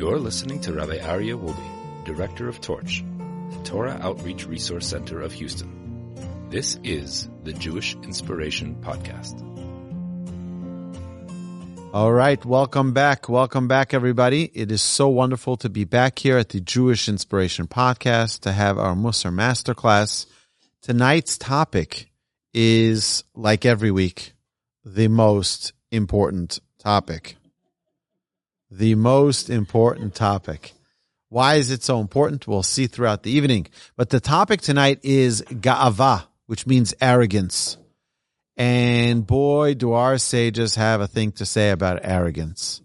You're listening to Rabbi Aryeh Wolbe, Director of Torch, the Torah Outreach Resource Center of Houston. This is the Jewish Inspiration Podcast. All right, welcome back. Welcome back, everybody. It is so wonderful to be back here at the Jewish Inspiration Podcast to have our Musar Masterclass. Tonight's topic is, like every week, the most important topic. The most important topic. Why is it so important? We'll see throughout the evening. But the topic tonight is ga'ava, which means arrogance. And boy, do our sages have a thing to say about arrogance.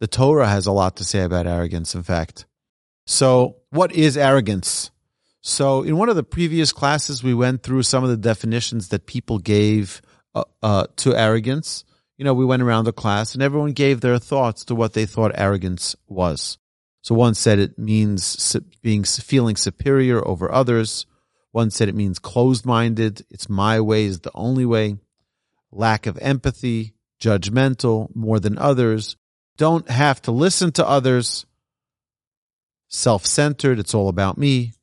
The Torah has a lot to say about arrogance, in fact. So, what is arrogance? So, in one of the previous classes, we went through some of the definitions that people gave uh, uh, to arrogance you know, we went around the class and everyone gave their thoughts to what they thought arrogance was. So one said it means being feeling superior over others. One said it means closed-minded. It's my way is the only way. Lack of empathy, judgmental more than others. Don't have to listen to others. Self-centered. It's all about me.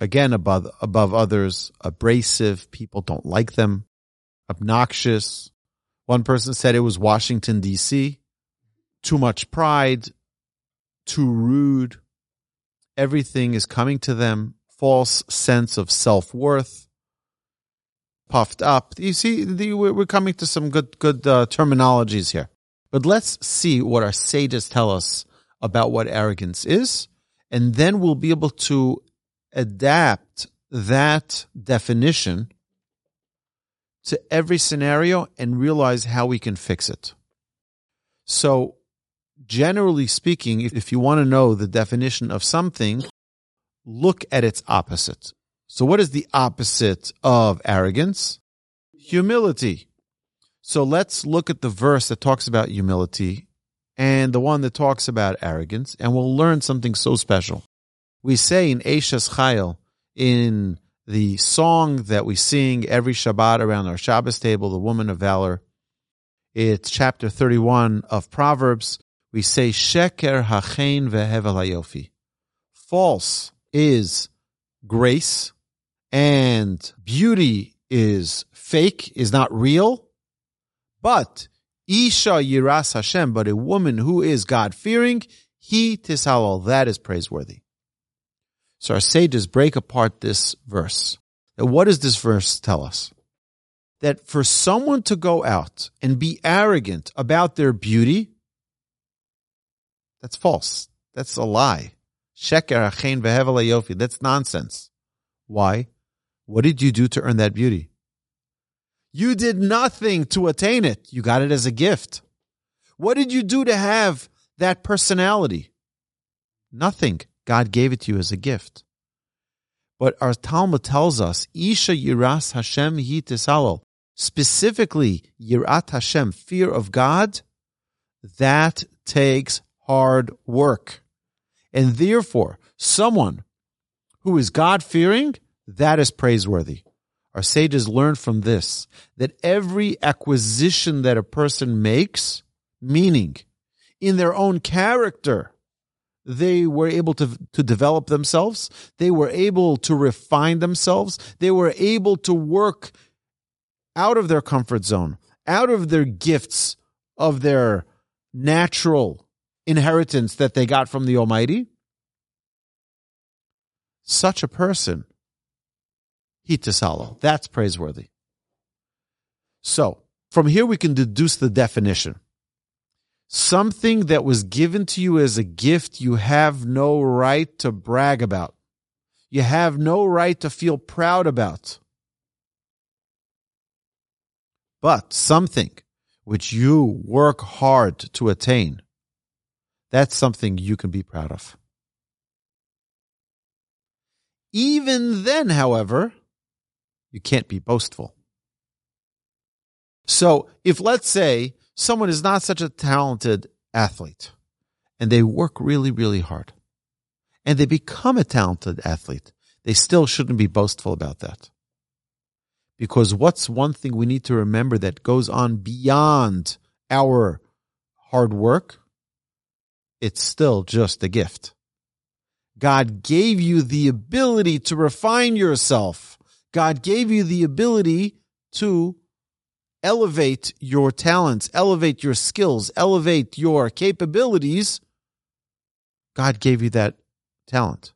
Again, above, above others, abrasive. People don't like them. Obnoxious, one person said it was Washington, D.C. Too much pride, too rude. Everything is coming to them. False sense of self worth. Puffed up. You see, we're coming to some good, good uh, terminologies here. But let's see what our sages tell us about what arrogance is, and then we'll be able to adapt that definition to every scenario and realize how we can fix it. So, generally speaking, if you want to know the definition of something, look at its opposite. So, what is the opposite of arrogance? Humility. So, let's look at the verse that talks about humility and the one that talks about arrogance, and we'll learn something so special. We say in Eishes Chayil, in the song that we sing every Shabbat around our Shabbos table, the Woman of Valor. It's chapter 31 of Proverbs. We say, Sheker hachein vehevel hayofi. False is grace and beauty is fake, is not real. But Isha Yiras Hashem, but a woman who is God fearing, he tisalol, that is praiseworthy. So our sages break apart this verse. And what does this verse tell us? That for someone to go out and be arrogant about their beauty, that's false. That's a lie. Sheker achein yofi. That's nonsense. Why? What did you do to earn that beauty? You did nothing to attain it. You got it as a gift. What did you do to have that personality? Nothing. God gave it to you as a gift. But our Talmud tells us, Isha Yiras Hashem hi Specifically, Yirat Hashem, fear of God, that takes hard work. And therefore, someone who is God fearing, that is praiseworthy. Our sages learned from this that every acquisition that a person makes, meaning in their own character, they were able to, to develop themselves. They were able to refine themselves. They were able to work out of their comfort zone, out of their gifts of their natural inheritance that they got from the Almighty. Such a person, hitasalo, that's praiseworthy. So, from here we can deduce the definition something that was given to you as a gift you have no right to brag about. You have no right to feel proud about. But something which you work hard to attain, that's something you can be proud of. Even then, however, you can't be boastful. So if let's say someone is not such a talented athlete and they work really, really hard and they become a talented athlete, they still shouldn't be boastful about that. Because what's one thing we need to remember that goes on beyond our hard work it's still just a gift. God gave you the ability to refine yourself. God gave you the ability to elevate your talents, elevate your skills, elevate your capabilities. God gave you that talent.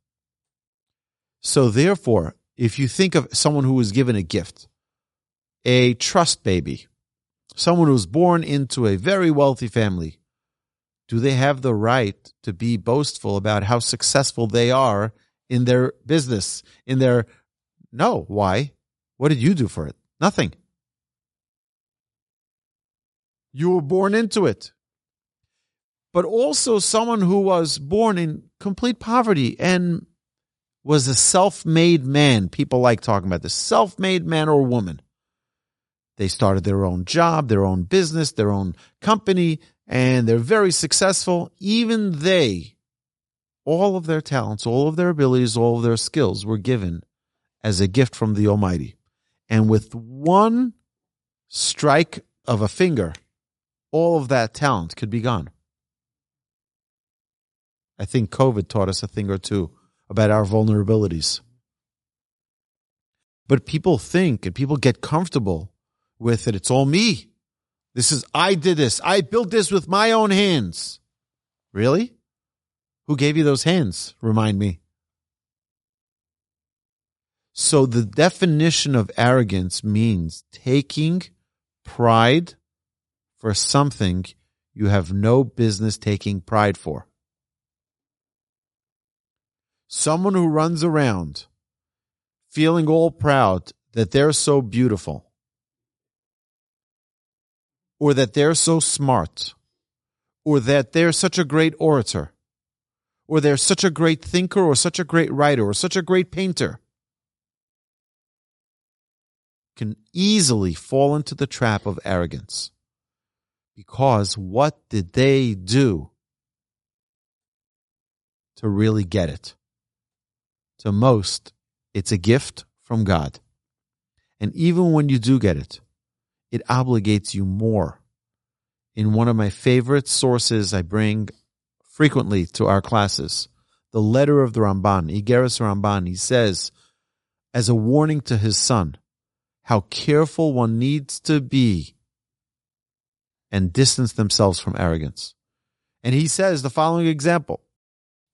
So therefore, if you think of someone who was given a gift, a trust baby, someone who was born into a very wealthy family, do they have the right to be boastful about how successful they are in their business, in their no, why? What did you do for it? Nothing. You were born into it. But also someone who was born in complete poverty and was a self made man. People like talking about this self made man or woman. They started their own job, their own business, their own company, and they're very successful. Even they, all of their talents, all of their abilities, all of their skills were given as a gift from the Almighty. And with one strike of a finger, all of that talent could be gone. I think COVID taught us a thing or two about our vulnerabilities. But people think and people get comfortable with it. It's all me. This is, I did this. I built this with my own hands. Really? Who gave you those hands? Remind me. So the definition of arrogance means taking pride for something you have no business taking pride for. Someone who runs around feeling all proud that they're so beautiful or that they're so smart, or that they're such a great orator, or they're such a great thinker, or such a great writer, or such a great painter, can easily fall into the trap of arrogance. Because what did they do to really get it? To most, it's a gift from God. And even when you do get it, it obligates you more. In one of my favorite sources I bring frequently to our classes, the letter of the Ramban, Igeris Ramban, he says, as a warning to his son, how careful one needs to be and distance themselves from arrogance. And he says the following example.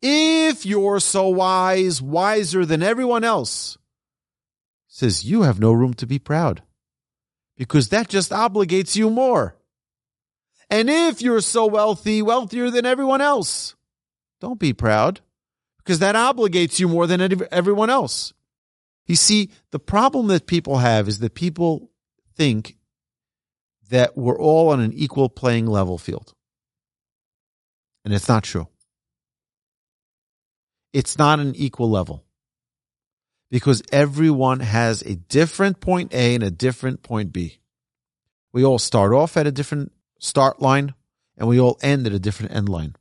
If you're so wise, wiser than everyone else, says you have no room to be proud because that just obligates you more. And if you're so wealthy, wealthier than everyone else, don't be proud because that obligates you more than everyone else. You see, the problem that people have is that people think that we're all on an equal playing level field. And it's not true. It's not an equal level because everyone has a different point A and a different point B. We all start off at a different start line and we all end at a different end line.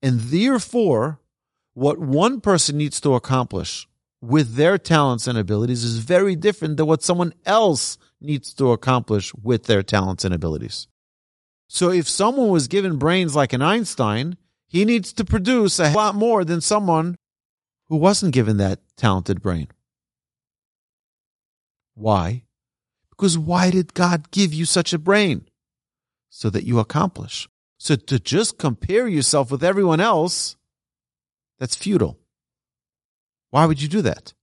And therefore, what one person needs to accomplish with their talents and abilities is very different than what someone else needs to accomplish with their talents and abilities. So if someone was given brains like an Einstein, he needs to produce a lot more than someone who wasn't given that talented brain. Why? Because why did God give you such a brain? So that you accomplish. So to just compare yourself with everyone else, that's futile. Why would you do that?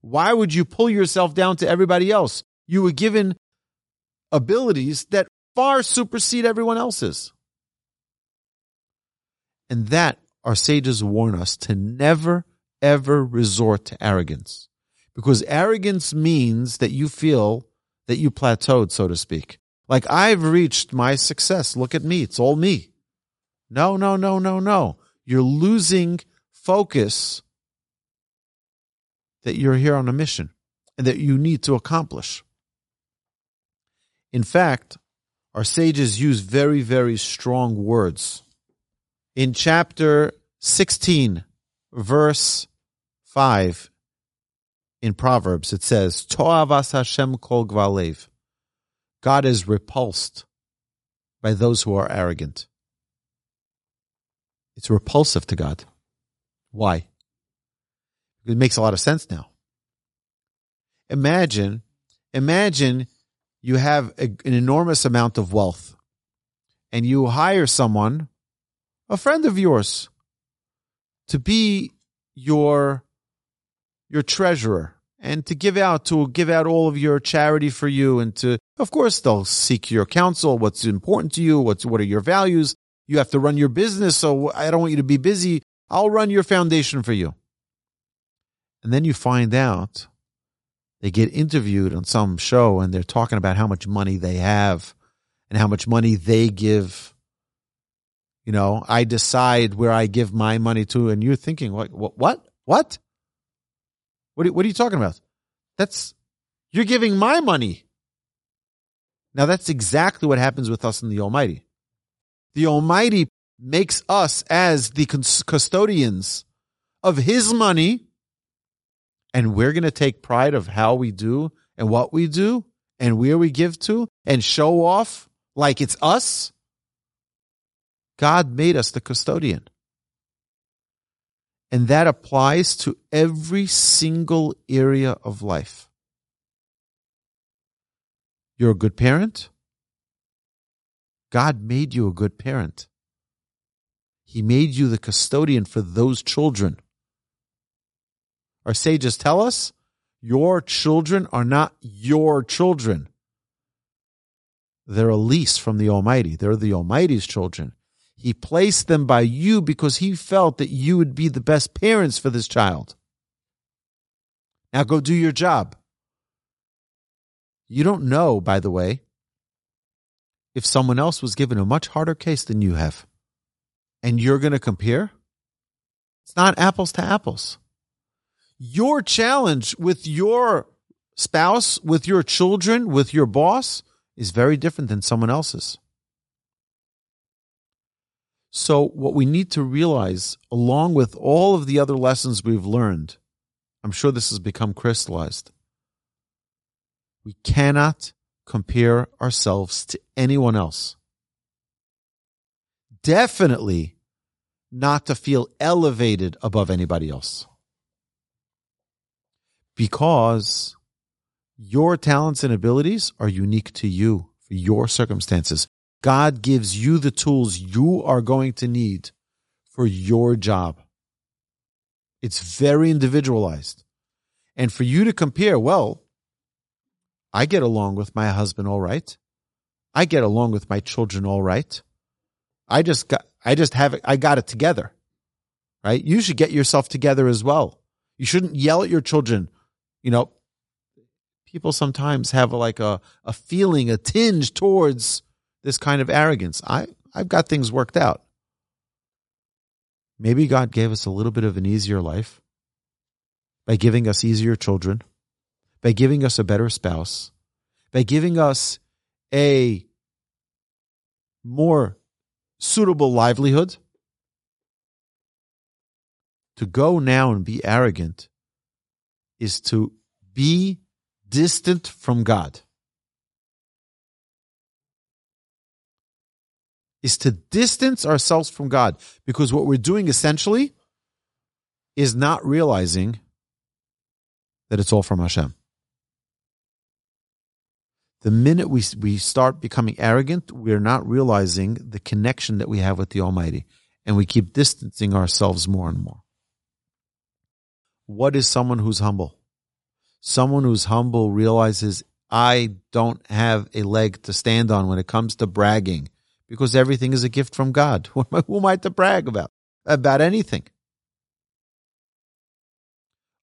Why would you pull yourself down to everybody else? You were given abilities that far supersede everyone else's. And that our sages warn us to never ever resort to arrogance. Because arrogance means that you feel that you plateaued, so to speak. Like I've reached my success. Look at me. It's all me. No, no, no, no, no. You're losing focus that you're here on a mission and that you need to accomplish. In fact, our sages use very, very strong words. In chapter 16, verse 5 in Proverbs, it says, To'avas Hashem kol gvalev. God is repulsed by those who are arrogant. It's repulsive to God. Why? It makes a lot of sense now. Imagine, imagine you have a, an enormous amount of wealth and you hire someone, a friend of yours, to be your, your treasurer and to give out, to give out all of your charity for you and to, of course, they'll seek your counsel. What's important to you? What's, what are your values? You have to run your business. So I don't want you to be busy. I'll run your foundation for you. And then you find out they get interviewed on some show and they're talking about how much money they have and how much money they give. You know, I decide where I give my money to, and you're thinking, what, what, what, what? What are, what are you talking about? That's, you're giving my money. Now that's exactly what happens with us in the Almighty. The Almighty makes us as the custodians of His money and we're going to take pride of how we do and what we do and where we give to and show off like it's us. God made us the custodian. And that applies to every single area of life. You're a good parent. God made you a good parent. He made you the custodian for those children. Our sages tell us your children are not your children. They're a lease from the Almighty. They're the Almighty's children. He placed them by you because he felt that you would be the best parents for this child. Now go do your job. You don't know, by the way, if someone else was given a much harder case than you have. And you're going to compare? It's not apples to apples your challenge with your spouse, with your children, with your boss is very different than someone else's. So, what we need to realize, along with all of the other lessons we've learned, I'm sure this has become crystallized. We cannot compare ourselves to anyone else. Definitely not to feel elevated above anybody else because your talents and abilities are unique to you for your circumstances. God gives you the tools you are going to need for your job. It's very individualized. And for you to compare, well, I get along with my husband all right. I get along with my children all right. I just got, I just have it, I got it together, right? You should get yourself together as well. You shouldn't yell at your children you know, people sometimes have like a, a feeling, a tinge towards this kind of arrogance. I, I've got things worked out. Maybe God gave us a little bit of an easier life by giving us easier children, by giving us a better spouse, by giving us a more suitable livelihood. To go now and be arrogant is to be distant from God. Is to distance ourselves from God because what we're doing essentially is not realizing that it's all from Hashem. The minute we, we start becoming arrogant, we're not realizing the connection that we have with the Almighty and we keep distancing ourselves more and more. What is someone who's humble? Someone who's humble realizes I don't have a leg to stand on when it comes to bragging because everything is a gift from God. Who am I, who am I to brag about? About anything.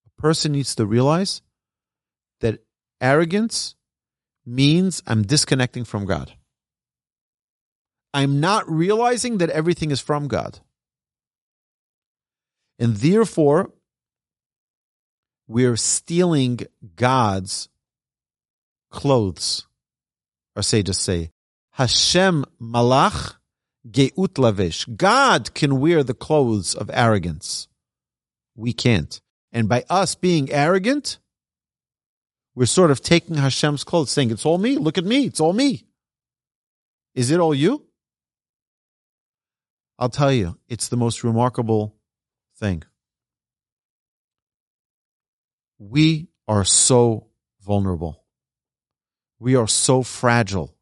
A person needs to realize that arrogance means I'm disconnecting from God. I'm not realizing that everything is from God. And therefore, we're stealing God's clothes. Or say, just say, Hashem malach geut lavish. God can wear the clothes of arrogance. We can't. And by us being arrogant, we're sort of taking Hashem's clothes, saying, It's all me. Look at me. It's all me. Is it all you? I'll tell you, it's the most remarkable thing. We are so vulnerable. We are so fragile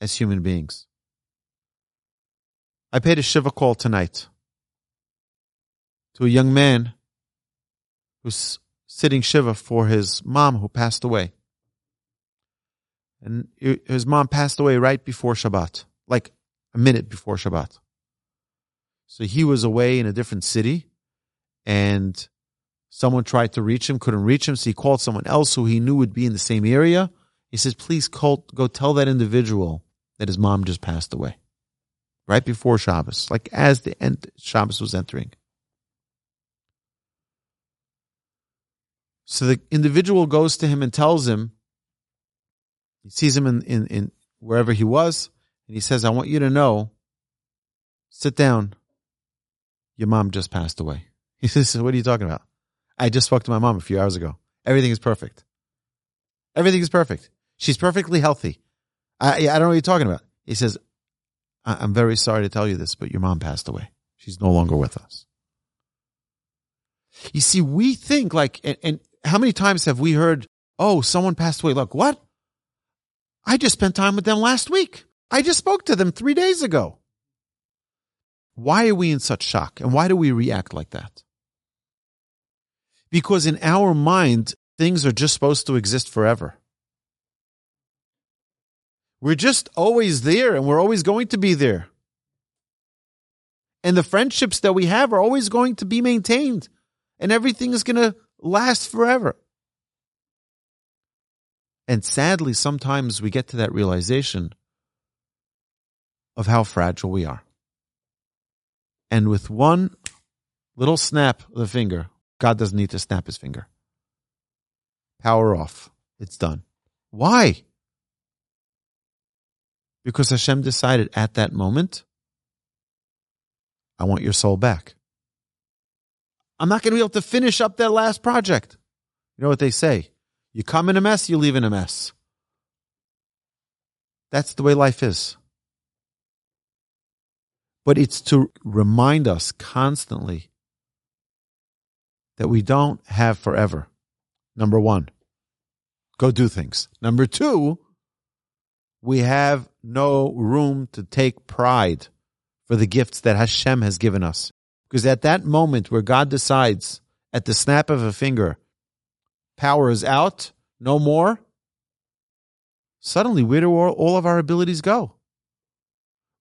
as human beings. I paid a Shiva call tonight to a young man who's sitting Shiva for his mom who passed away. And his mom passed away right before Shabbat, like a minute before Shabbat. So he was away in a different city and someone tried to reach him, couldn't reach him. So he called someone else who he knew would be in the same area. He says, please call, go tell that individual that his mom just passed away right before Shabbos, like as the end Shabbos was entering. So the individual goes to him and tells him, he sees him in, in, in wherever he was, and he says, I want you to know, sit down. Your mom just passed away. He says, What are you talking about? I just spoke to my mom a few hours ago. Everything is perfect. Everything is perfect. She's perfectly healthy. I, I don't know what you're talking about. He says, I'm very sorry to tell you this, but your mom passed away. She's no longer with us. You see, we think like, and, and how many times have we heard, oh, someone passed away? Look, what? I just spent time with them last week. I just spoke to them three days ago. Why are we in such shock? And why do we react like that? Because in our mind, things are just supposed to exist forever. We're just always there and we're always going to be there. And the friendships that we have are always going to be maintained and everything is going to last forever. And sadly, sometimes we get to that realization of how fragile we are. And with one little snap of the finger, God doesn't need to snap his finger. Power off. It's done. Why? Because Hashem decided at that moment, I want your soul back. I'm not going to be able to finish up that last project. You know what they say? You come in a mess, you leave in a mess. That's the way life is. But it's to remind us constantly that we don't have forever. Number one, go do things. Number two, we have no room to take pride for the gifts that Hashem has given us. Because at that moment where God decides, at the snap of a finger, power is out, no more, suddenly where do all of our abilities go?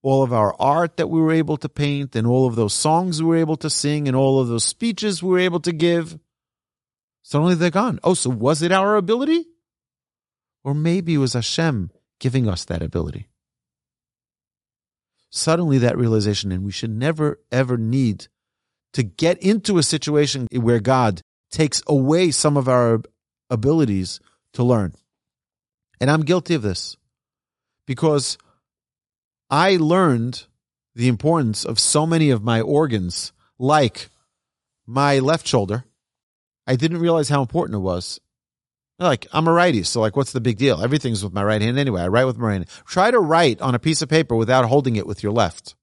All of our art that we were able to paint, and all of those songs we were able to sing, and all of those speeches we were able to give, suddenly they're gone. Oh, so was it our ability? Or maybe it was Hashem giving us that ability. Suddenly, that realization, and we should never ever need to get into a situation where God takes away some of our abilities to learn. And I'm guilty of this because I learned the importance of so many of my organs, like my left shoulder. I didn't realize how important it was like, I'm a righty, so like, what's the big deal? Everything's with my right hand anyway. I write with my right hand. Try to write on a piece of paper without holding it with your left.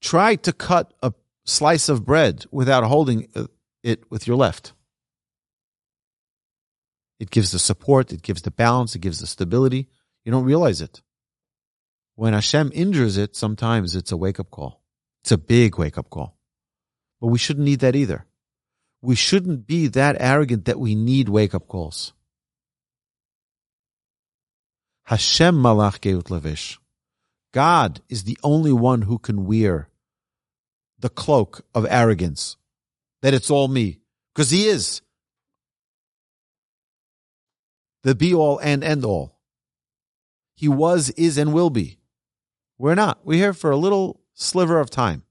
Try to cut a slice of bread without holding uh, it with your left. It gives the support, it gives the balance, it gives the stability. You don't realize it. When Hashem injures it, sometimes it's a wake up call. It's a big wake up call. But we shouldn't need that either we shouldn't be that arrogant that we need wake up calls. Hashem malach geut levish. God is the only one who can wear the cloak of arrogance, that it's all me, because He is the be all and end all. He was, is, and will be. We're not. We're here for a little sliver of time.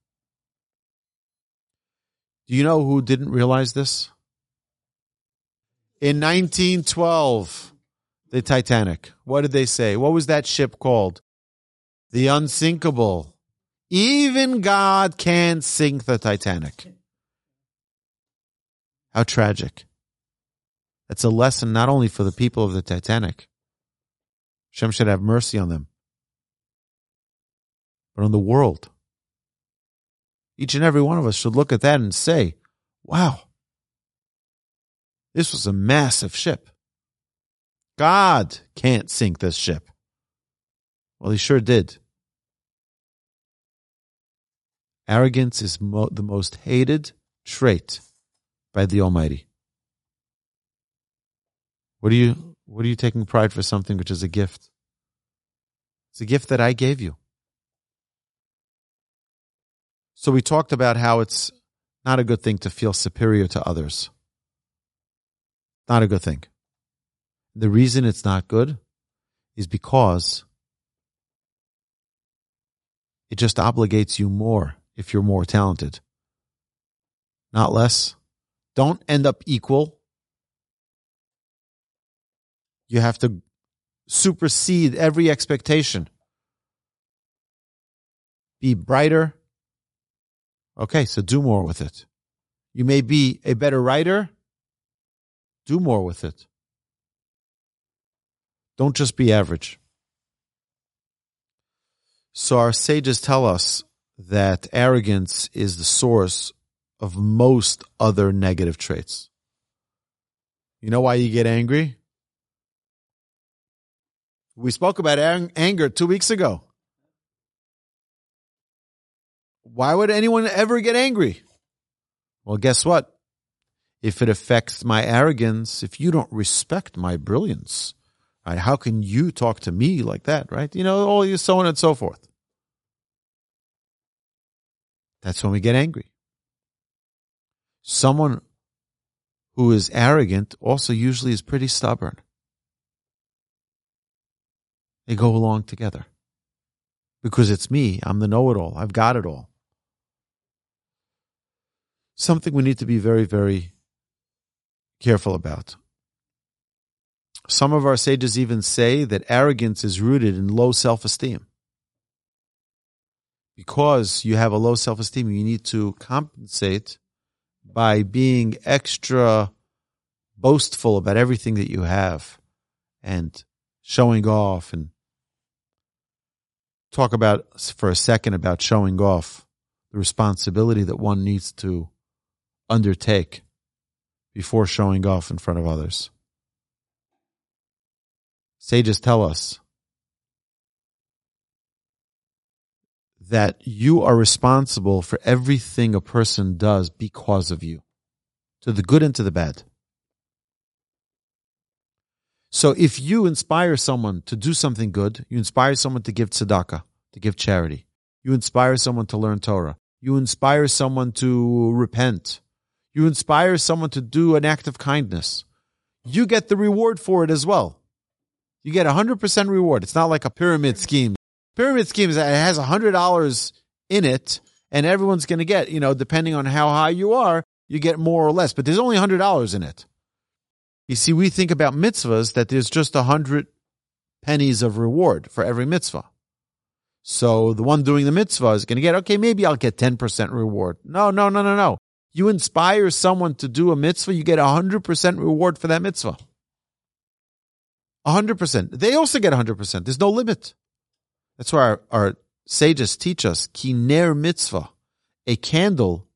Do you know who didn't realize this? In 1912, the Titanic. What did they say? What was that ship called? The Unsinkable. Even God can't sink the Titanic. How tragic. That's a lesson not only for the people of the Titanic. Shem should have mercy on them, but on the world. Each and every one of us should look at that and say, wow, this was a massive ship. God can't sink this ship. Well, he sure did. Arrogance is mo- the most hated trait by the Almighty. What are you what are you taking pride for something which is a gift? It's a gift that I gave you. So we talked about how it's not a good thing to feel superior to others. Not a good thing. The reason it's not good is because it just obligates you more if you're more talented, not less. Don't end up equal. You have to supersede every expectation. Be brighter. Okay, so do more with it. You may be a better writer. Do more with it. Don't just be average. So our sages tell us that arrogance is the source of most other negative traits. You know why you get angry? We spoke about ang- anger two weeks ago. Why would anyone ever get angry? Well, guess what? If it affects my arrogance, if you don't respect my brilliance, right, how can you talk to me like that, right? You know, all you so on and so forth. That's when we get angry. Someone who is arrogant also usually is pretty stubborn. They go along together because it's me. I'm the know it all. I've got it all. Something we need to be very, very careful about. Some of our sages even say that arrogance is rooted in low self esteem. Because you have a low self esteem, you need to compensate by being extra boastful about everything that you have and showing off and talk about for a second about showing off the responsibility that one needs to undertake before showing off in front of others. Sages tell us that you are responsible for everything a person does because of you, to the good and to the bad. So if you inspire someone to do something good, you inspire someone to give tzedakah, to give charity, you inspire someone to learn Torah, you inspire someone to repent, you inspire someone to do an act of kindness, you get the reward for it as well. You get a 100% reward. It's not like a pyramid scheme pyramid scheme is that it has a hundred dollars in it, and everyone's going to get, you know, depending on how high you are, you get more or less. But there's only a hundred dollars in it. You see, we think about mitzvahs that there's just a hundred pennies of reward for every mitzvah. So the one doing the mitzvah is going to get, okay, maybe I'll get 10% reward. No, no, no, no, no. You inspire someone to do a mitzvah, you get a 100% reward for that mitzvah. 100%. They also get 100%. There's no limit. That's why our, our sages teach us kiner mitzvah, a candle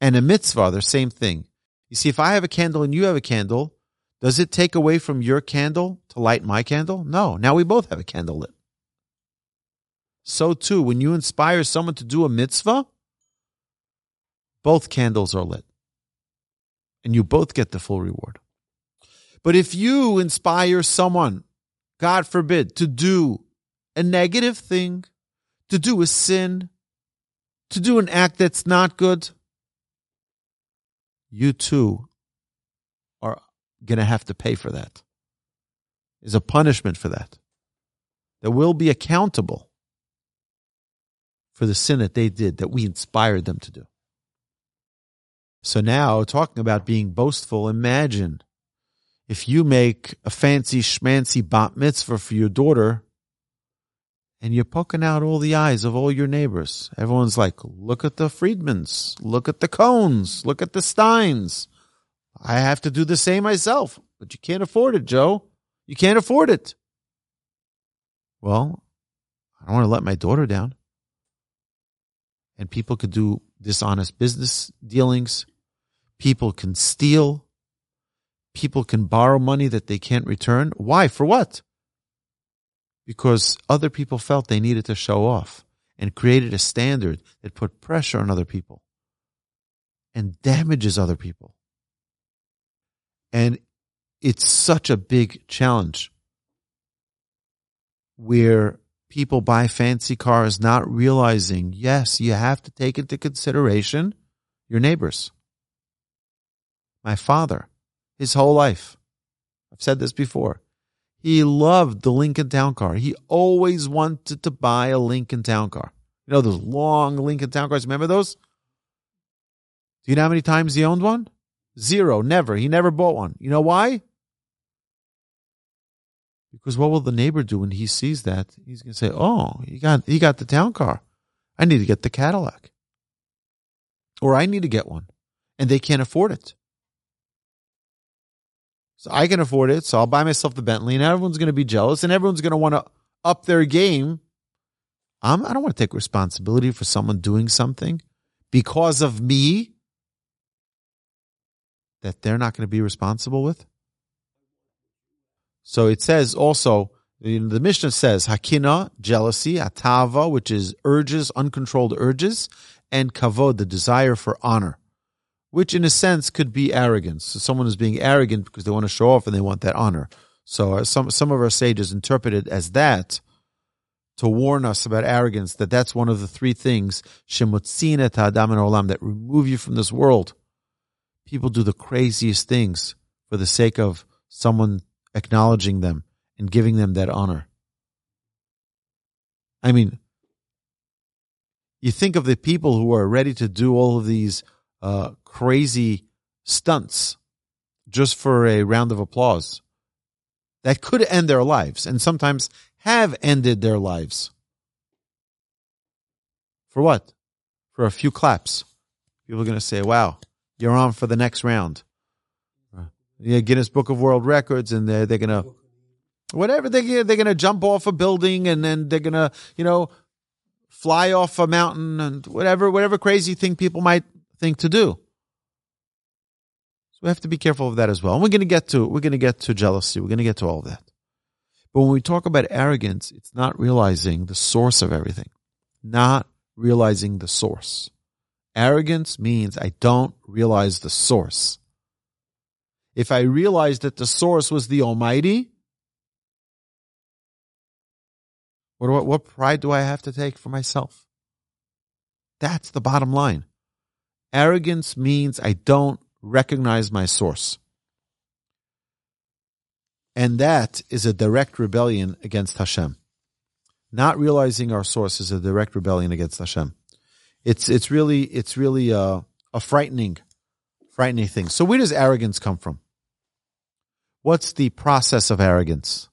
and a mitzvah, they're the same thing. You see, if I have a candle and you have a candle, does it take away from your candle to light my candle? No. Now we both have a candle lit. So too, when you inspire someone to do a mitzvah, both candles are lit. And you both get the full reward. But if you inspire someone God forbid, to do a negative thing, to do a sin, to do an act that's not good, you too are going to have to pay for that. Is a punishment for that. That will be accountable for the sin that they did, that we inspired them to do. So now, talking about being boastful, imagine if you make a fancy schmancy bat mitzvah for your daughter and you're poking out all the eyes of all your neighbors, everyone's like, look at the Friedmans, look at the Cones, look at the Steins. I have to do the same myself, but you can't afford it, Joe. You can't afford it. Well, I don't want to let my daughter down. and people could do dishonest business dealings. People can steal. People can borrow money that they can't return. Why? For what? Because other people felt they needed to show off and created a standard that put pressure on other people and damages other people. And it's such a big challenge where people buy fancy cars not realizing, yes, you have to take into consideration your neighbors. My father, his whole life, I've said this before, he loved the Lincoln Town Car. He always wanted to buy a Lincoln Town Car. You know those long Lincoln Town Cars? Remember those? Do you know how many times he owned one? Zero. Never. He never bought one. You know why? Because what will the neighbor do when he sees that? He's going to say, "Oh, he got he got the town car. I need to get the Cadillac, or I need to get one," and they can't afford it. So I can afford it, so I'll buy myself the Bentley, and everyone's going to be jealous, and everyone's going to want to up their game. I'm, I don't want to take responsibility for someone doing something because of me that they're not going to be responsible with. So it says also, the Mishnah says, Hakina, jealousy, atava, which is urges, uncontrolled urges, and kavod, the desire for honor, which in a sense could be arrogance. So someone is being arrogant because they want to show off and they want that honor. So uh, some, some of our sages interpret it as that to warn us about arrogance, that that's one of the three things, shemutzina ta'adam and olam, that remove you from this world. People do the craziest things for the sake of someone acknowledging them and giving them that honor. I mean, you think of the people who are ready to do all of these uh, crazy stunts just for a round of applause that could end their lives and sometimes have ended their lives. For what? For a few claps. People are going to say, wow, you're on for the next round yeah, Guinness Book of World Records, and they're they're gonna whatever they they're gonna jump off a building, and then they're gonna you know fly off a mountain, and whatever whatever crazy thing people might think to do. So we have to be careful of that as well. And we're gonna get to we're gonna get to jealousy. We're gonna get to all of that. But when we talk about arrogance, it's not realizing the source of everything, not realizing the source. Arrogance means I don't realize the source if I realized that the source was the Almighty, what, what, what pride do I have to take for myself? That's the bottom line. Arrogance means I don't recognize my source. And that is a direct rebellion against Hashem. Not realizing our source is a direct rebellion against Hashem. It's, it's really, it's really a, a frightening, frightening thing. So where does arrogance come from? What's the process of arrogance?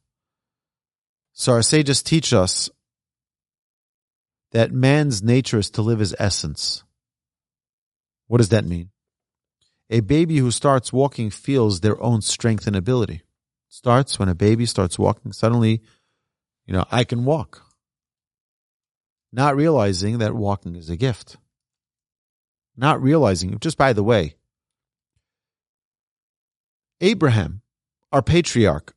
So our sages teach us that man's nature is to live his essence. What does that mean? A baby who starts walking feels their own strength and ability. Starts when a baby starts walking, suddenly, you know, I can walk. Not realizing that walking is a gift. Not realizing, just by the way, Abraham our patriarch,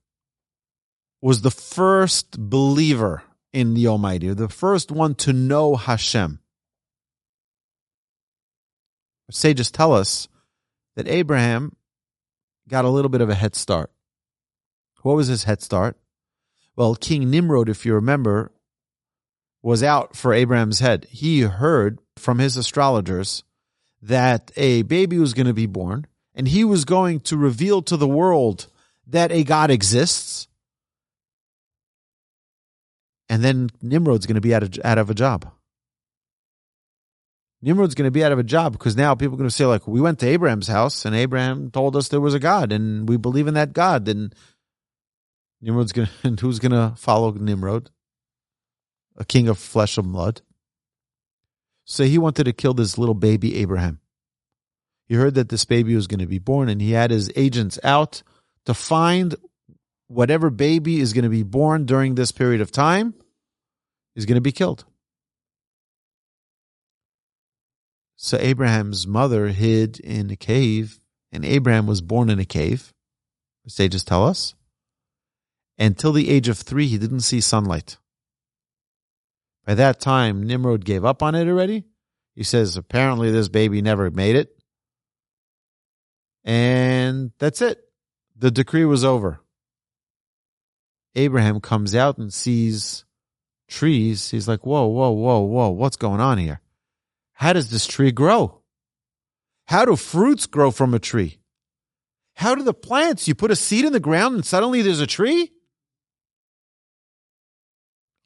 was the first believer in the Almighty, the first one to know Hashem. Sages tell us that Abraham got a little bit of a head start. What was his head start? Well, King Nimrod, if you remember, was out for Abraham's head. He heard from his astrologers that a baby was going to be born and he was going to reveal to the world that a God exists. And then Nimrod's going to be out of, out of a job. Nimrod's going to be out of a job because now people are going to say, like, we went to Abraham's house and Abraham told us there was a God and we believe in that God. And Nimrod's going to, and who's going to follow Nimrod? A king of flesh and blood. So he wanted to kill this little baby Abraham. He heard that this baby was going to be born and he had his agents out to find whatever baby is going to be born during this period of time is going to be killed. So Abraham's mother hid in a cave, and Abraham was born in a cave. The sages tell us. Until the age of three, he didn't see sunlight. By that time, Nimrod gave up on it already. He says, apparently, this baby never made it. And that's it. The decree was over. Abraham comes out and sees trees. He's like, whoa, whoa, whoa, whoa, what's going on here? How does this tree grow? How do fruits grow from a tree? How do the plants? You put a seed in the ground and suddenly there's a tree?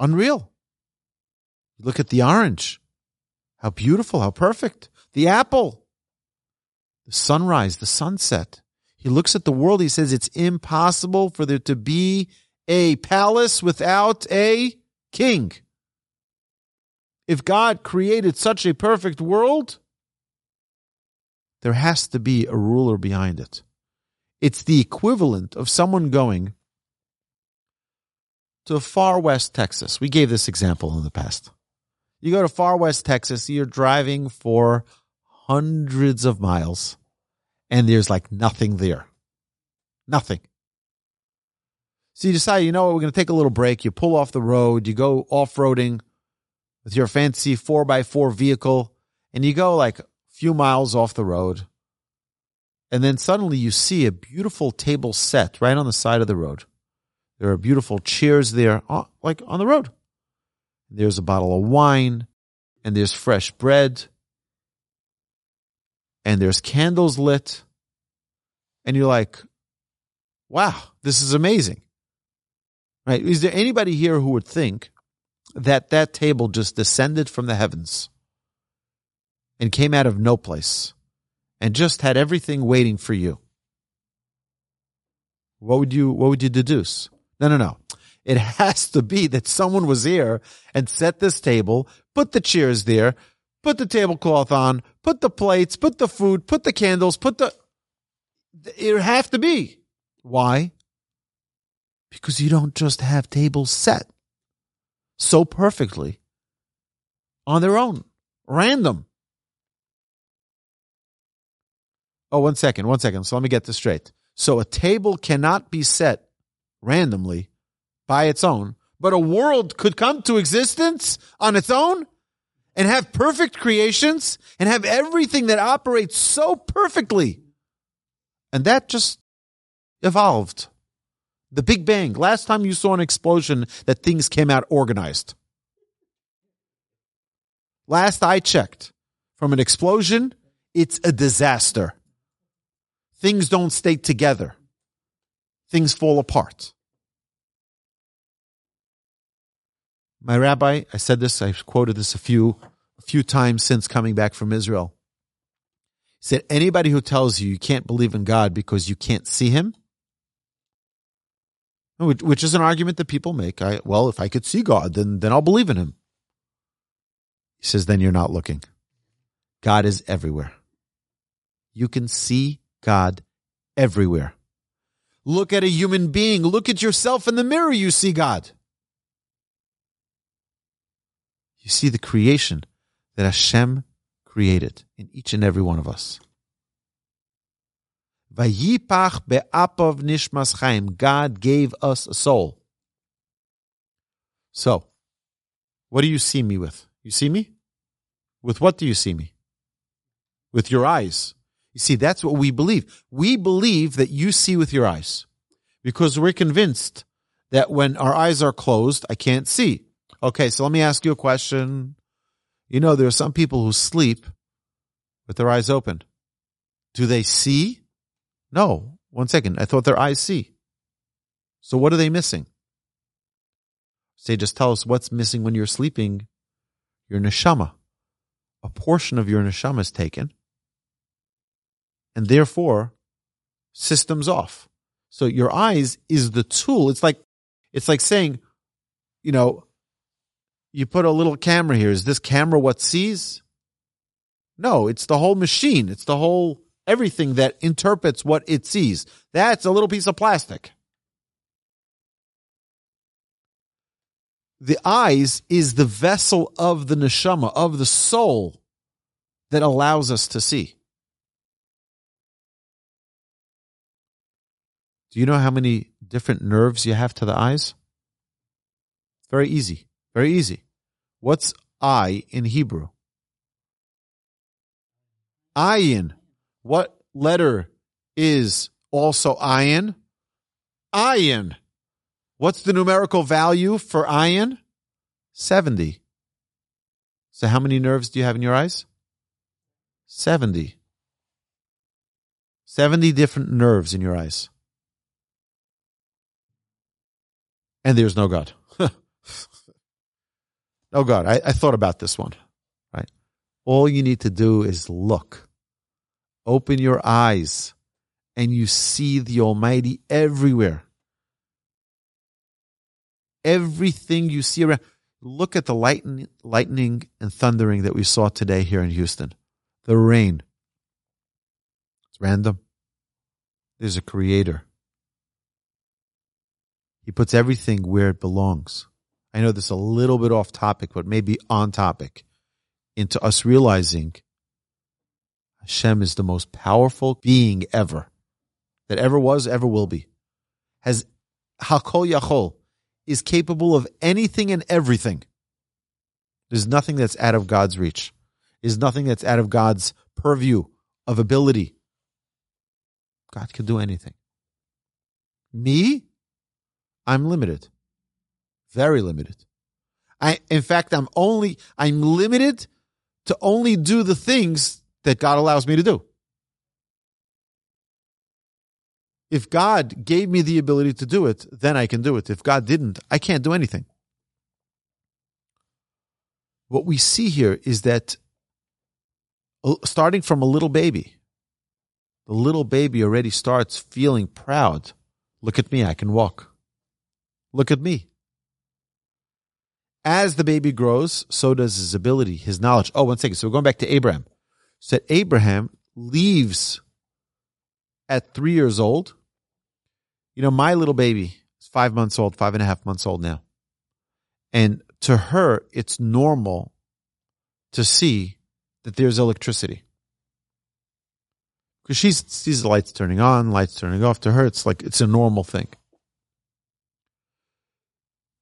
Unreal. Look at the orange. How beautiful, how perfect. The apple. The sunrise, the sunset. He looks at the world. He says it's impossible for there to be a palace without a king. If God created such a perfect world, there has to be a ruler behind it. It's the equivalent of someone going to far west Texas. We gave this example in the past. You go to far west Texas, you're driving for hundreds of miles, and there's like nothing there. Nothing. So you decide, you know what, we're going to take a little break. You pull off the road, you go off roading with your fancy 4x4 vehicle, and you go like a few miles off the road. And then suddenly you see a beautiful table set right on the side of the road. There are beautiful chairs there, uh, like on the road. There's a bottle of wine, and there's fresh bread, and there's candles lit. And you're like, wow, this is amazing. Right? Is there anybody here who would think that that table just descended from the heavens and came out of no place and just had everything waiting for you? What would you what would you deduce? No, no, no. It has to be that someone was here and set this table, put the chairs there, put the tablecloth on, put the plates, put the food, put the candles, put the. It have to be. Why? Because you don't just have tables set so perfectly on their own, random. Oh, one second, one second. So let me get this straight. So a table cannot be set randomly by its own, but a world could come to existence on its own and have perfect creations and have everything that operates so perfectly. And that just evolved. The Big Bang. Last time you saw an explosion that things came out organized. Last I checked, from an explosion, it's a disaster. Things don't stay together. Things fall apart. My rabbi, I said this, I've quoted this a few, a few times since coming back from Israel. He said, anybody who tells you you can't believe in God because you can't see him, which is an argument that people make. I, well, if I could see God, then, then I'll believe in him. He says, then you're not looking. God is everywhere. You can see God everywhere. Look at a human being. Look at yourself in the mirror. You see God. You see the creation that Hashem created in each and every one of us. Vayipach be'apav nishmas chaim. God gave us a soul. So, what do you see me with? You see me? With what do you see me? With your eyes. You see, that's what we believe. We believe that you see with your eyes because we're convinced that when our eyes are closed, I can't see. Okay, so let me ask you a question. You know, there are some people who sleep with their eyes open. Do they see? No. One second. I thought their eyes see. So what are they missing? Say, just tell us what's missing when you're sleeping. Your neshama. A portion of your neshama is taken. And therefore, systems off. So your eyes is the tool. It's like, it's like saying, you know, you put a little camera here. Is this camera what sees? No, it's the whole machine. It's the whole everything that interprets what it sees. That's a little piece of plastic. The eyes is the vessel of the neshama, of the soul, that allows us to see. Do you know how many different nerves you have to the eyes? Very easy. Very easy. What's eye in Hebrew? Ayin. What letter is also ayin? Ayin. What's the numerical value for ayin? 70. So how many nerves do you have in your eyes? 70. 70 different nerves in your eyes. And there's no God. no God. I, I thought about this one, right? All you need to do is look. Open your eyes and you see the Almighty everywhere. Everything you see around. Look at the lightning, lightning and thundering that we saw today here in Houston. The rain. It's random. There's a creator. He puts everything where it belongs. I know this is a little bit off topic, but maybe on topic into us realizing Hashem is the most powerful being ever that ever was, ever will be. Has Hakol Yachol is capable of anything and everything. There's nothing that's out of God's reach. There's nothing that's out of God's purview of ability. God can do anything. Me, I'm limited. Very limited. I, in fact, I'm only, I'm limited to only do the things that God allows me to do. If God gave me the ability to do it, then I can do it. If God didn't, I can't do anything. What we see here is that uh, starting from a little baby, the little baby already starts feeling proud. Look at me, I can walk. Look at me. As the baby grows, so does his ability, his knowledge. Oh, one second. So we're going back to Abraham. That Abraham leaves at three years old. You know, my little baby is five months old, five and a half months old now. And to her, it's normal to see that there's electricity. Because she sees the lights turning on, lights turning off. To her, it's like it's a normal thing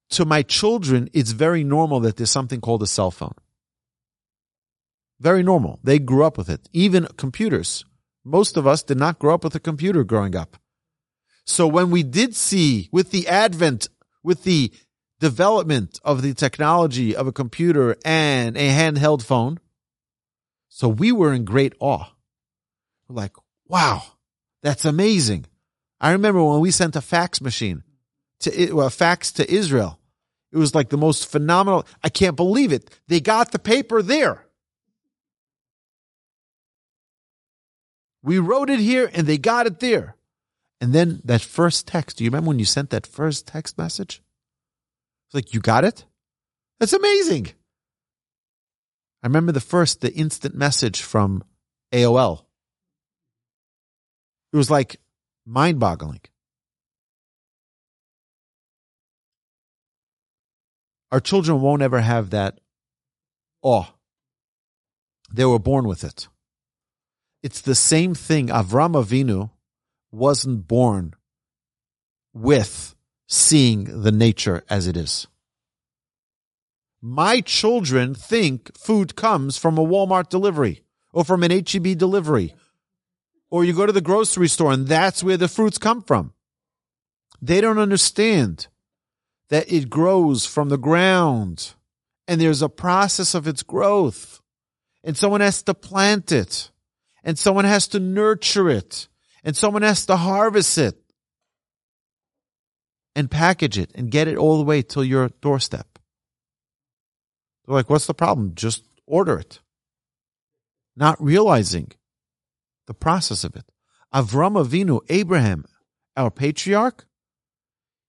to my children, it's very normal that there's something called a cell phone. Very normal. They grew up with it. Even computers. Most of us did not grow up with a computer growing up. So when we did see with the advent, with the development of the technology of a computer and a handheld phone, so we were in great awe. We're like, wow, that's amazing. I remember when we sent a fax machine to well, fax to Israel. It was like the most phenomenal. I can't believe it. They got the paper there. We wrote it here and they got it there. And then that first text, do you remember when you sent that first text message? It's like, you got it? That's amazing. I remember the first, the instant message from AOL. It was like mind boggling. Our children won't ever have that awe. They were born with it. It's the same thing. Avram Avinu wasn't born with seeing the nature as it is. My children think food comes from a Walmart delivery or from an HEB delivery. Or you go to the grocery store and that's where the fruits come from. They don't understand that it grows from the ground and there's a process of its growth and someone has to plant it and someone has to nurture it and someone has to harvest it and package it and get it all the way till your doorstep. They're like, what's the problem? Just order it. Not realizing the process of it. Avram Avinu, Abraham, our patriarch,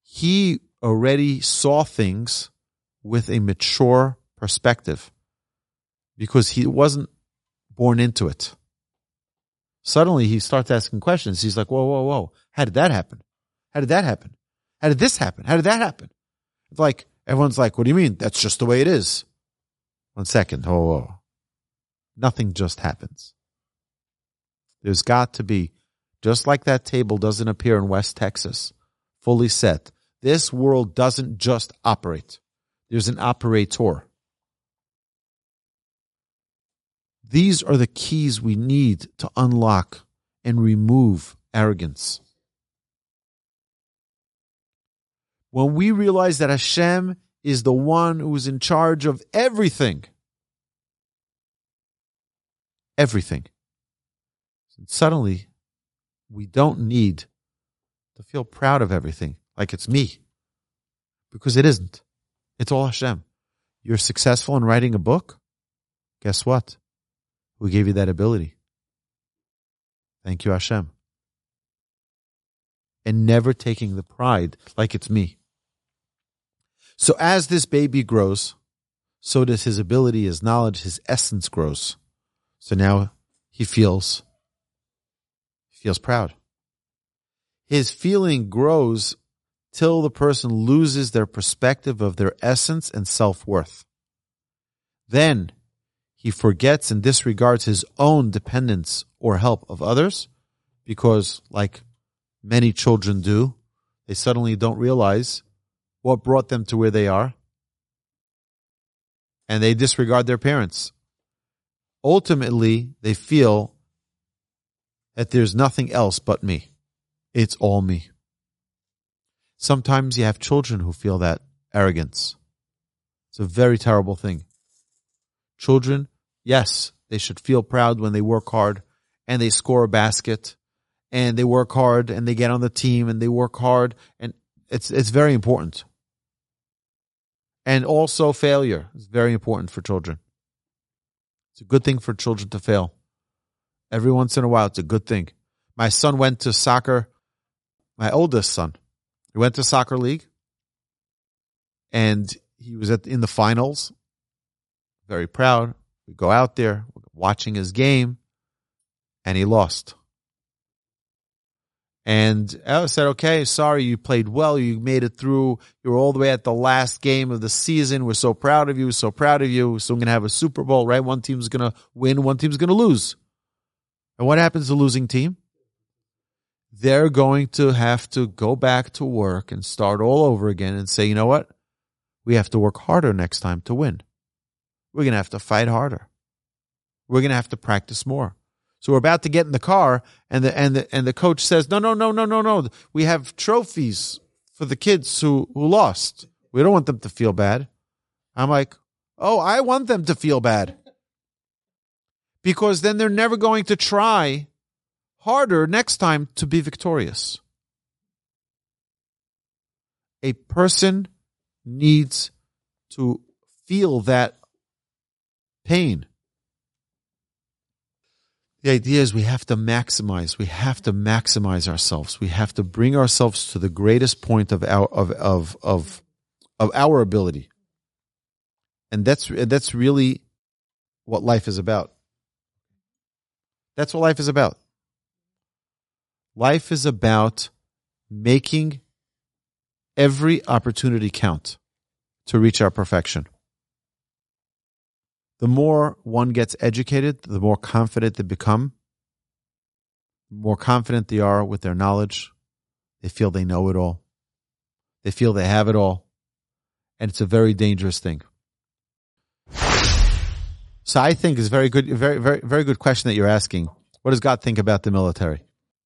he already saw things with a mature perspective because he wasn't born into it. Suddenly he starts asking questions. He's like, whoa, whoa, whoa. How did that happen? How did that happen? How did this happen? How did that happen? It's like, everyone's like, what do you mean? That's just the way it is. One second. Oh, whoa. Nothing just happens. There's got to be, just like that table doesn't appear in West Texas, fully set. This world doesn't just operate. There's an operator. These are the keys we need to unlock and remove arrogance. When we realize that Hashem is the one who is in charge of everything, everything, suddenly we don't need to feel proud of everything like it's me because it isn't. It's all Hashem. You're successful in writing a book. Guess what? We gave you that ability. Thank you, Hashem. And never taking the pride like it's me. So as this baby grows, so does his ability, his knowledge, his essence grows. So now he feels, he feels proud. His feeling grows till the person loses their perspective of their essence and self-worth. Then he forgets and disregards his own dependence or help of others because, like many children do, they suddenly don't realize what brought them to where they are and they disregard their parents. Ultimately, they feel that there's nothing else but me. It's all me. Sometimes you have children who feel that arrogance. It's a very terrible thing. Children, yes, they should feel proud when they work hard and they score a basket and they work hard and they get on the team and they work hard and it's it's very important. And also failure is very important for children. It's a good thing for children to fail. Every once in a while, it's a good thing. My son went to soccer, my oldest son, he went to soccer league and he was at in the finals very proud. We go out there watching his game, and he lost. And I said, okay, sorry, you played well. You made it through. You were all the way at the last game of the season. We're so proud of you. So proud of you. So we're going to have a Super Bowl, right? One team's going to win. One team's going to lose. And what happens to the losing team? They're going to have to go back to work and start all over again and say, you know what? We have to work harder next time to win. We're going to have to fight harder. We're going to have to practice more. So we're about to get in the car and the, and the, and the coach says, no, no, no, no, no, no. We have trophies for the kids who, who lost. We don't want them to feel bad. I'm like, oh, I want them to feel bad because then they're never going to try harder next time to be victorious. A person needs to feel that pain. The idea is we have to maximize. We have to maximize ourselves. We have to bring ourselves to the greatest point of our of of of of our ability, and that's that's really what life is about. That's what life is about. Life is about making every opportunity count to reach our perfection the more one gets educated, the more confident they become. The more confident they are with their knowledge. They feel they know it all. They feel they have it all. And it's a very dangerous thing. So I think it's very good, very, very, very good question that you're asking. What does God think about the military?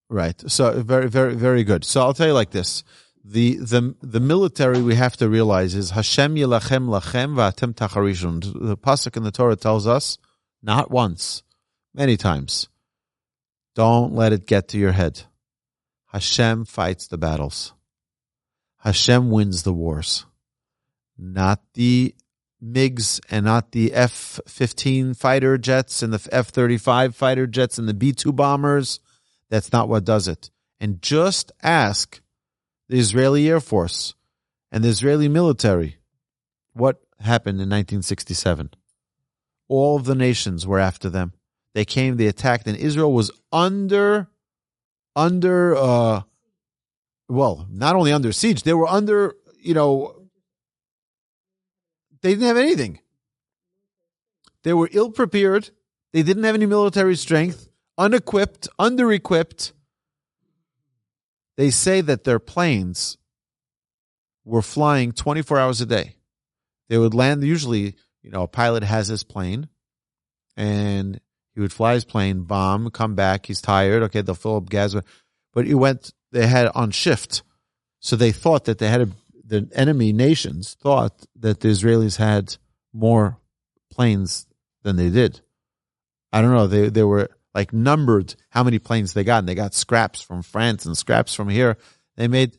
Right. So very, very, very good. So I'll tell you like this the the the military we have to realize is Hashem yilachem lachem va'atem tacharishun. The pasuk in the Torah tells us not once, many times. Don't let it get to your head. Hashem fights the battles. Hashem wins the wars, not the MiGs and not the F-15 fighter jets and the F-35 fighter jets and the B-2 bombers. That's not what does it. And just ask the Israeli Air Force and the Israeli military. What happened in 1967? All of the nations were after them. They came, they attacked, and Israel was under, under, uh, well, not only under siege, they were under, you know, they didn't have anything. They were ill prepared, They didn't have any military strength, unequipped, under-equipped. They say that their planes were flying 24 hours a day. They would land, usually, you know, a pilot has his plane and he would fly his plane, bomb, come back. He's tired. Okay, they'll fill up gas. But he went, they had on shift. So they thought that they had a, the enemy nations thought that the Israelis had more planes than they did. I don't know. They, they were like numbered how many planes they got and they got scraps from France and scraps from here. They made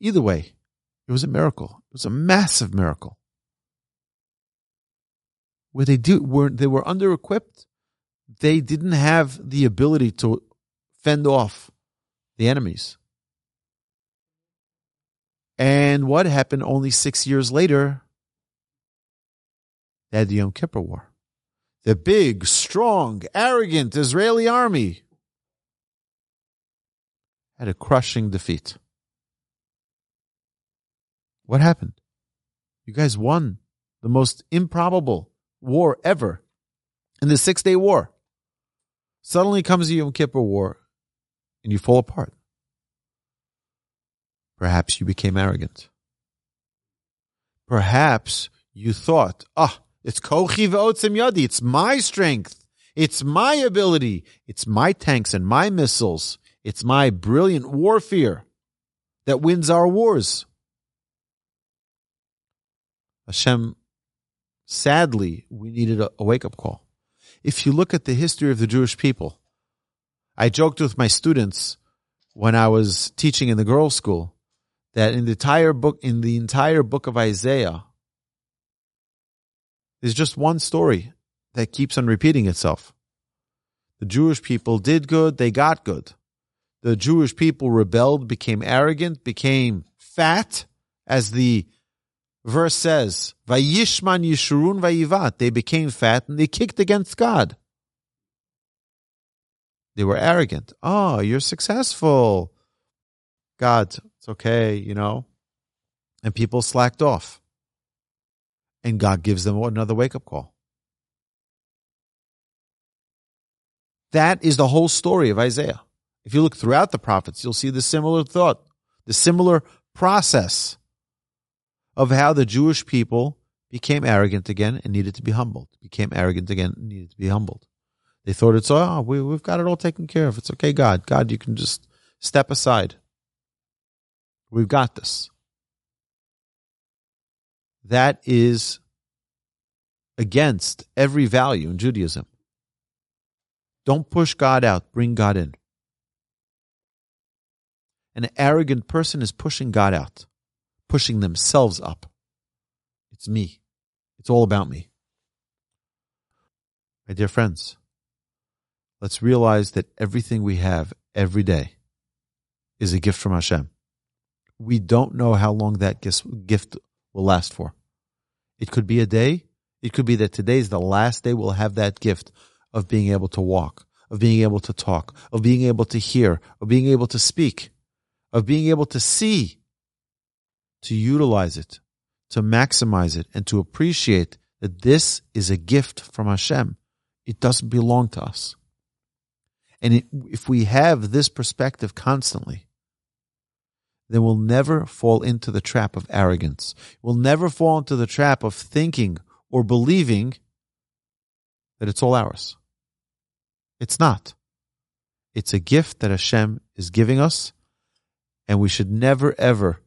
either way. It was a miracle. It was a massive miracle. Where they do were they were under equipped they didn't have the ability to fend off the enemies. And what happened only six years later? They had the Yom Kippur War. The big, strong, arrogant Israeli army had a crushing defeat. What happened? You guys won the most improbable war ever in the Six Day War. Suddenly comes the Yom Kippur War and you fall apart. Perhaps you became arrogant. Perhaps you thought, ah, it's kochi ve'otzim yadi. It's my strength. It's my ability. It's my tanks and my missiles. It's my brilliant warfare that wins our wars. Hashem, sadly, we needed a, a wake up call if you look at the history of the Jewish people, I joked with my students when I was teaching in the girls' school that in the entire book, in the entire book of Isaiah, there's just one story that keeps on repeating itself. The Jewish people did good, they got good. The Jewish people rebelled, became arrogant, became fat, as the verse says, Vayishman Yishurun Vayivat. They became fat and they kicked against God. They were arrogant. Oh, you're successful. God, it's okay, you know. And people slacked off. And God gives them another wake up call. That is the whole story of Isaiah. If you look throughout the prophets, you'll see the similar thought, the similar process of how the Jewish people became arrogant again and needed to be humbled. Became arrogant again and needed to be humbled. They thought it's, oh, we, we've got it all taken care of. It's okay, God. God, you can just step aside. We've got this. That is against every value in Judaism. Don't push God out, bring God in. An arrogant person is pushing God out pushing themselves up. It's me. It's all about me. My dear friends, let's realize that everything we have every day is a gift from Hashem. We don't know how long that gift will last for. It could be a day. It could be that today is the last day we'll have that gift of being able to walk, of being able to talk, of being able to hear, of being able to speak, of being able to see, to utilize it, to maximize it, and to appreciate that this is a gift from Hashem. It doesn't belong to us. And if we have this perspective constantly, then we'll never fall into the trap of arrogance. We'll never fall into the trap of thinking or believing that it's all ours. It's not. It's a gift that Hashem is giving us, and we should never ever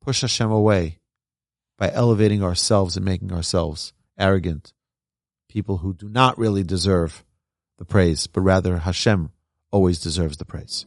push Hashem away by elevating ourselves and making ourselves arrogant, people who do not really deserve the praise, but rather Hashem always deserves the praise.